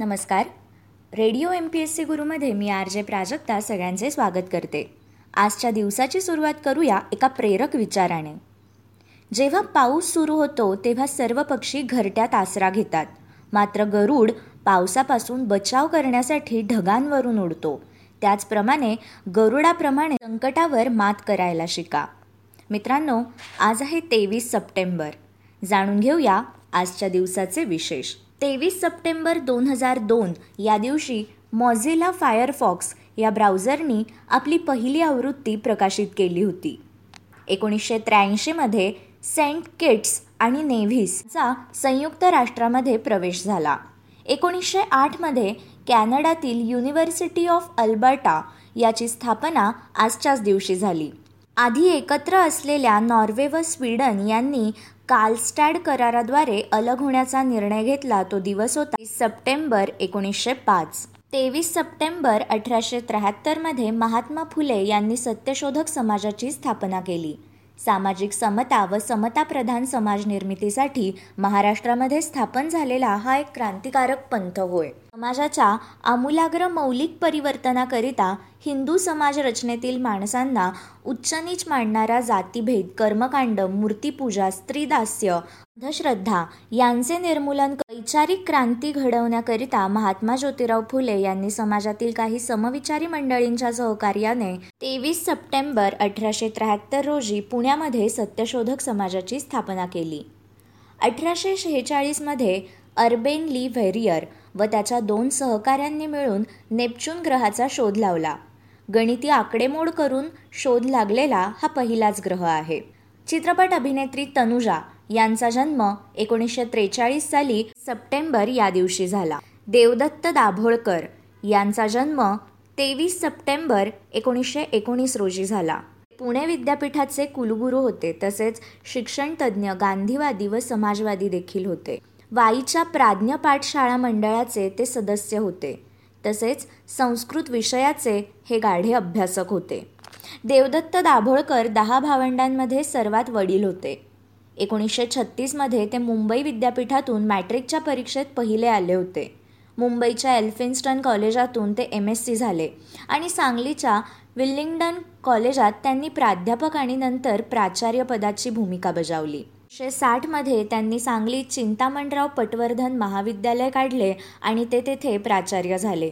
नमस्कार. Radio M P S C गुरुमध्ये मी R J Prajakta सगळ्यांचे स्वागत करते. आजच्या दिवसाची सुरुवात करूया एका प्रेरक विचाराने. जेव्हा पाऊस सुरू होतो तेव्हा सर्व पक्षी घरट्यात आसरा घेतात. मात्र गरुड पावसापासून बचाव करण्यासाठी ढगांवरून उडतो. त्याचप्रमाणे गरुडाप्रमाणे संकटावर मात करायला शिका. मित्रांनो आज आहे तेवीस सप्टेंबर. जाणून घेऊया आजच्या दिवसाचे विशेष. तेवीस सप्टेंबर दोन हजार दोन या दिवशी मॉझिला फायरफॉक्स या ब्राउझरनी आपली पहिली आवृत्ती प्रकाशित केली होती. एकोणीसशे त्र्याऐंशीमध्ये सेंट किट्स आणि नेव्हिसचा संयुक्त राष्ट्रामध्ये प्रवेश झाला. एकोणीसशे आठमध्ये कॅनडातील युनिव्हर्सिटी ऑफ अल्बर्टा याची स्थापना आजच्याच दिवशी झाली. आधी एकत्र असलेल्या नॉर्वे व स्वीडन यांनी कालस्टॅड कराराद्वारे अलग होण्याचा निर्णय घेतला तो दिवस होता. सप्टेंबर एकोणीसशे पाच. तेवीस सप्टेंबर अठराशे त्र्याहत्तरमध्ये महात्मा फुले यांनी सत्यशोधक समाजाची स्थापना केली. सामाजिक समता व समताप्रधान समाज निर्मितीसाठी महाराष्ट्रामध्ये स्थापन झालेला हा एक क्रांतिकारक पंथ होय. समाजाच्या आमूलाग्र मौलिक परिवर्तनाकरिता हिंदू समाज रचनेतील माणसांना उच्चनीच मांडणारा जातीभेद कर्मकांड मूर्तीपूजा स्त्रीदास्य अंधश्रद्धा यांचे निर्मूलन वैचारिक क्रांती घडवण्याकरिता महात्मा ज्योतिराव फुले यांनी समाजातील काही समविचारी मंडळींच्या सहकार्याने तेवीस सप्टेंबर अठराशे त्र्याहत्तर रोजी पुण्यामध्ये सत्यशोधक समाजाची स्थापना केली. अठराशे शेहेचाळीसमध्ये अर्बेन ली व्हेरियर व त्याच्या दोन सहकाऱ्यांनी मिळून नेपच्यून ग्रहाचा शोध लावला. गणिती आकडेमोड करून शोध लागलेला हा पहिलाच ग्रह आहे. चित्रपट अभिनेत्री तनुजा यांचा जन्म एकोणीसशे त्रेचाळीस साली सप्टेंबर या दिवशी झाला. देवदत्त दाभोळकर यांचा जन्म तेवीस सप्टेंबर एकोणीसशे एकोणीस रोजी झाला. पुणे विद्यापीठाचे कुलगुरू होते तसेच शिक्षणतज्ज्ञ गांधीवादी व समाजवादी देखील होते. वाईच्या प्राज्ञ पाठशाळा मंडळाचे ते सदस्य होते. तसेच संस्कृत विषयाचे हे गाढे अभ्यासक होते. देवदत्त दाभोळकर दहा भावंडांमध्ये सर्वात वडील होते. एकोणीसशे छत्तीसमध्ये ते मुंबई विद्यापीठातून मॅट्रिकच्या परीक्षेत पहिले आले होते. मुंबईच्या एल्फिन्स्टन कॉलेजातून ते एम एस सी झाले आणि सांगलीच्या विल्लिंग्डन कॉलेजात त्यांनी प्राध्यापक आणि नंतर प्राचार्यपदाची भूमिका बजावली. एकोणीसशे साठमध्ये त्यांनी सांगलीत चिंतामणराव पटवर्धन महाविद्यालय काढले आणि ते तेथे प्राचार्य झाले.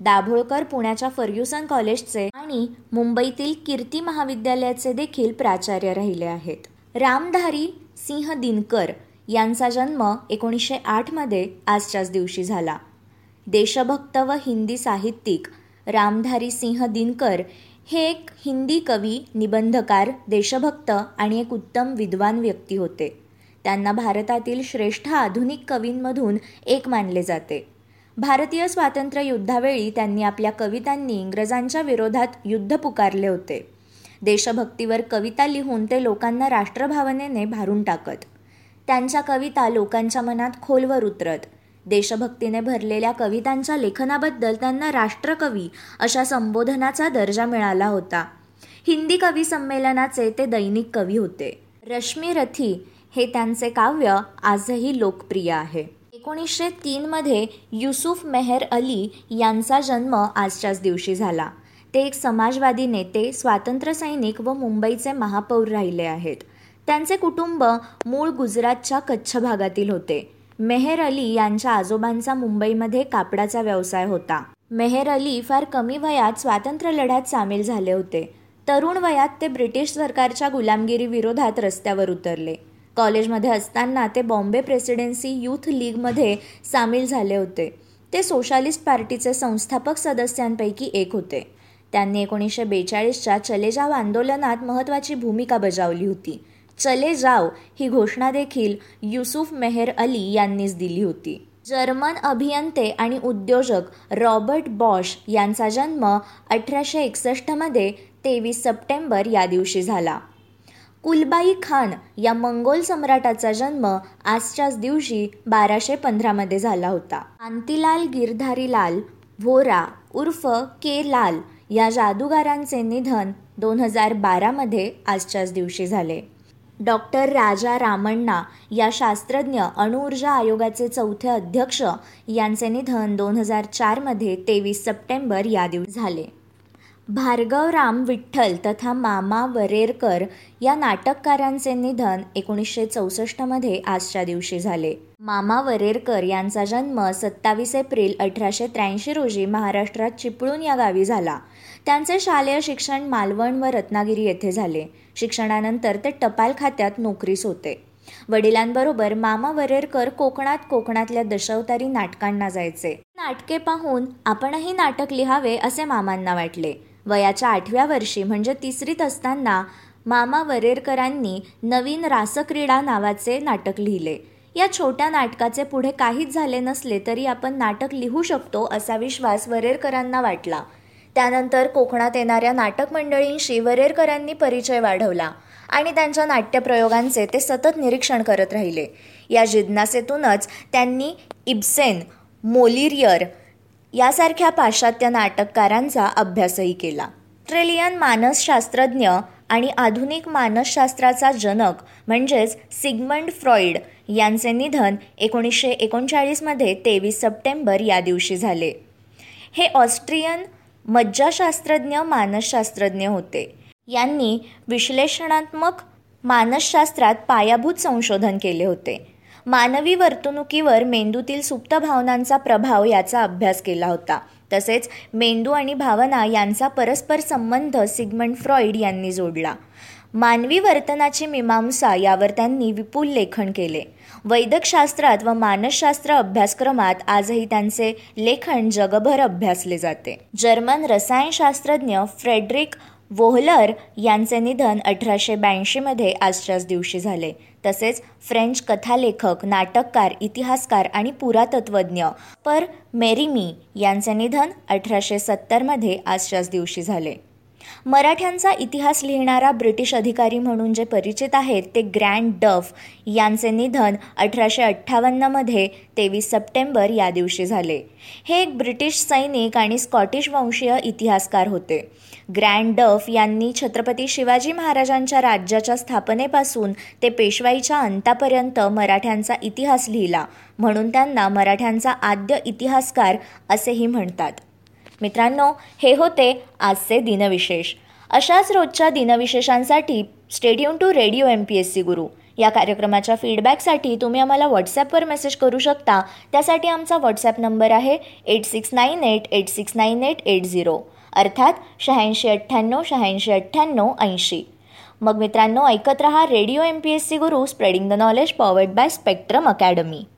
दाभोळकर पुण्याच्या फर्ग्युसन कॉलेजचे आणि मुंबईतील कीर्ती महाविद्यालयाचे देखील प्राचार्य राहिले आहेत. रामधारी सिंह दिनकर यांचा जन्म एकोणीसशे आठमध्ये आजच्याच दिवशी झाला. देशभक्त व हिंदी साहित्यिक रामधारी सिंह दिनकर हे एक हिंदी कवी निबंधकार देशभक्त आणि एक उत्तम विद्वान व्यक्ती होते. त्यांना भारतातील श्रेष्ठ आधुनिक कवींमधून एक मानले जाते. भारतीय स्वातंत्र्य युद्धावेळी त्यांनी आपल्या कवितांनी इंग्रजांच्या विरोधात युद्ध पुकारले होते. देशभक्तीवर कविता लिहून ते लोकांना राष्ट्रभावनेने भारून टाकत. त्यांच्या कविता लोकांच्या मनात खोलवर उतरत. देशभक्तीने भरलेल्या कवितांच्या लेखनाबद्दल त्यांना राष्ट्रकवी अशा संबोधनाचा दर्जा मिळाला होता. हिंदी कवी संमेलनाचे ते दैनिक कवी होते. रश्मी रथी हे त्यांचे काव्य आजही लोकप्रिय आहे. एकोणीसशे तीनमध्ये युसुफ मेहर अली यांचा जन्म आजच्याच दिवशी झाला. ते एक समाजवादी नेते स्वातंत्र्यसैनिक व मुंबईचे महापौर राहिले आहेत. त्यांचे कुटुंब मूळ गुजरातच्या कच्छ भागातील होते. मेहर अली यांच्या आजोबांचा मुंबईमध्ये कापडाचा व्यवसाय होता. मेहर अली फार कमी वयात स्वातंत्र्य लढ्यात सामील झाले होते. तरुण वयात ते ब्रिटिश सरकारच्या गुलामगिरी विरोधात रस्त्यावर उतरले. कॉलेजमध्ये असताना ते बॉम्बे प्रेसिडेन्सी यूथ लीगमध्ये सामील झाले होते. ते सोशालिस्ट पार्टीचे संस्थापक सदस्यांपैकी एक होते. त्यांनी एकोणीसशे बेचाळीसच्या चले जाव आंदोलनात महत्त्वाची भूमिका बजावली होती. चले जाव ही घोषणा देखील युसुफ मेहर अली यांनीच दिली होती. जर्मन अभियंते आणि उद्योजक रॉबर्ट बॉश यांचा जन्म अठराशे एकसष्टमध्ये तेवीस सप्टेंबर या दिवशी झाला. कुलबाई खान या मंगोल सम्राटाचा जन्म आजच्याच दिवशी बाराशे पंधरामध्ये झाला होता. कांतीलाल गिरधारीलाल व्होरा उर्फ के लाल या जादूगारांचे निधन दोन हजार बारामध्ये आजच्याच दिवशी झाले. डॉक्टर राजा रामण्णा या शास्त्रज्ञ अणुऊर्जा आयोगाचे चौथे अध्यक्ष यांचे निधन दोन हजार चारमध्ये तेवीस सप्टेंबर या दिवशी झाले. भार्गवराम विठ्ठल तथा मामा वरेरकर या नाटककारांचे निधन एकोणीसशे चौसष्टमध्ये आजच्या दिवशी झाले. मामा वरेरकर यांचा जन्म सत्तावीस एप्रिल अठराशे त्र्याऐंशी रोजी महाराष्ट्रात चिपळूण या गावी झाला. त्यांचे शालेय शिक्षण मालवण व रत्नागिरी येथे झाले. शिक्षणानंतर ते टपाल खात्यात नोकरीस होते. वडिलांबरोबर मामा वरेरकर कोकणात कोकणातल्या दशावतारी नाटकांना जायचे. नाटके पाहून आपणही नाटक लिहावे असे मामांना वाटले. वयाच्या आठव्या वर्षी म्हणजे तिसरीत असताना मामा वरेरकरांनी नवीन रासक्रीडा नावाचे नाटक लिहिले. या छोट्या नाटकाचे पुढे काहीच झाले नसले तरी आपण नाटक लिहू शकतो असा विश्वास वरेरकरांना वाटला. त्यानंतर कोकणात येणाऱ्या नाटक मंडळींशी वरेरकरांनी परिचय वाढवला आणि त्यांच्या नाट्यप्रयोगांचे ते सतत निरीक्षण करत राहिले. या जिज्ञासेतूनच त्यांनी इब्सेन मोलिरियर यासारख्या पाश्चात्य नाटककारांचा अभ्यासही केला. ऑस्ट्रेलियन मानसशास्त्रज्ञ आणि आधुनिक मानसशास्त्राचा जनक म्हणजेच सिगमंड फ्रॉइड यांचे निधन एकोणीसशे एकोणचाळीसमध्ये तेवीस सप्टेंबर या दिवशी झाले. हे ऑस्ट्रियन मज्जाशास्त्रज्ञ मानसशास्त्रज्ञ होते. यांनी विश्लेषणात्मक मानसशास्त्रात पायाभूत संशोधन केले होते. मानवी वर्तणुकीवर मेंदूतील सुप्त भावनांचा प्रभाव याचा अभ्यास केला होता. तसेच मेंदू आणि भावना यांचा परस्पर संबंध सिगमंड फ्रॉइड यांनी जोडला. मानवी वर्तनाची मीमांसा यावर त्यांनी विपुल लेखन केले. वैदकशास्त्रात व मानसशास्त्र अभ्यासक्रमात आजही त्यांचे लेखन जगभर अभ्यासले जाते. जर्मन रसायनशास्त्रज्ञ फ्रेडरिक वोहलर यांचे निधन अठराशे ब्याऐंशीमध्ये आजच्याच दिवशी झाले. तसेच फ्रेंच कथालेखक नाटककार इतिहासकार आणि पुरातत्वज्ञ पर मेरीमी यांचे निधन अठराशे सत्तरमध्ये आजच्याच दिवशी झाले. मराठ्यांचा इतिहास लिहिणारा ब्रिटिश अधिकारी म्हणून जे परिचित आहेत ते ग्रँड डफ यांचे निधन अठराशे अठ्ठावन्नमध्ये तेवीस सप्टेंबर या दिवशी झाले. हे एक ब्रिटिश सैनिक आणि स्कॉटिश वंशीय इतिहासकार होते. ग्रँड डफ यांनी छत्रपती शिवाजी महाराजांच्या राज्याच्या स्थापनेपासून ते पेशवाईच्या अंतापर्यंत मराठ्यांचा इतिहास लिहिला म्हणून त्यांना मराठ्यांचा आद्य इतिहासकार असेही म्हणतात. मित्रांनो हे होते आजचे दिनविशेष. अशाच रोजच्या दिनविशेषांसाठी stay tuned to radio M P S C Guru. या कार्यक्रमाच्या फीडबॅकसाठी तुम्ही आम्हाला व्हॉट्सॲपवर मेसेज करू शकता. त्यासाठी आमचा व्हॉट्सॲप नंबर आहे eight six nine eight eight six nine eight eight zero अर्थात शहाऐंशी अठ्ठ्याण्णव शहाऐंशी अठ्ठ्याण्णव ऐंशी. मग मित्रांनो ऐकत रहा radio M P S C Guru spreading the knowledge powered by Spectrum Academy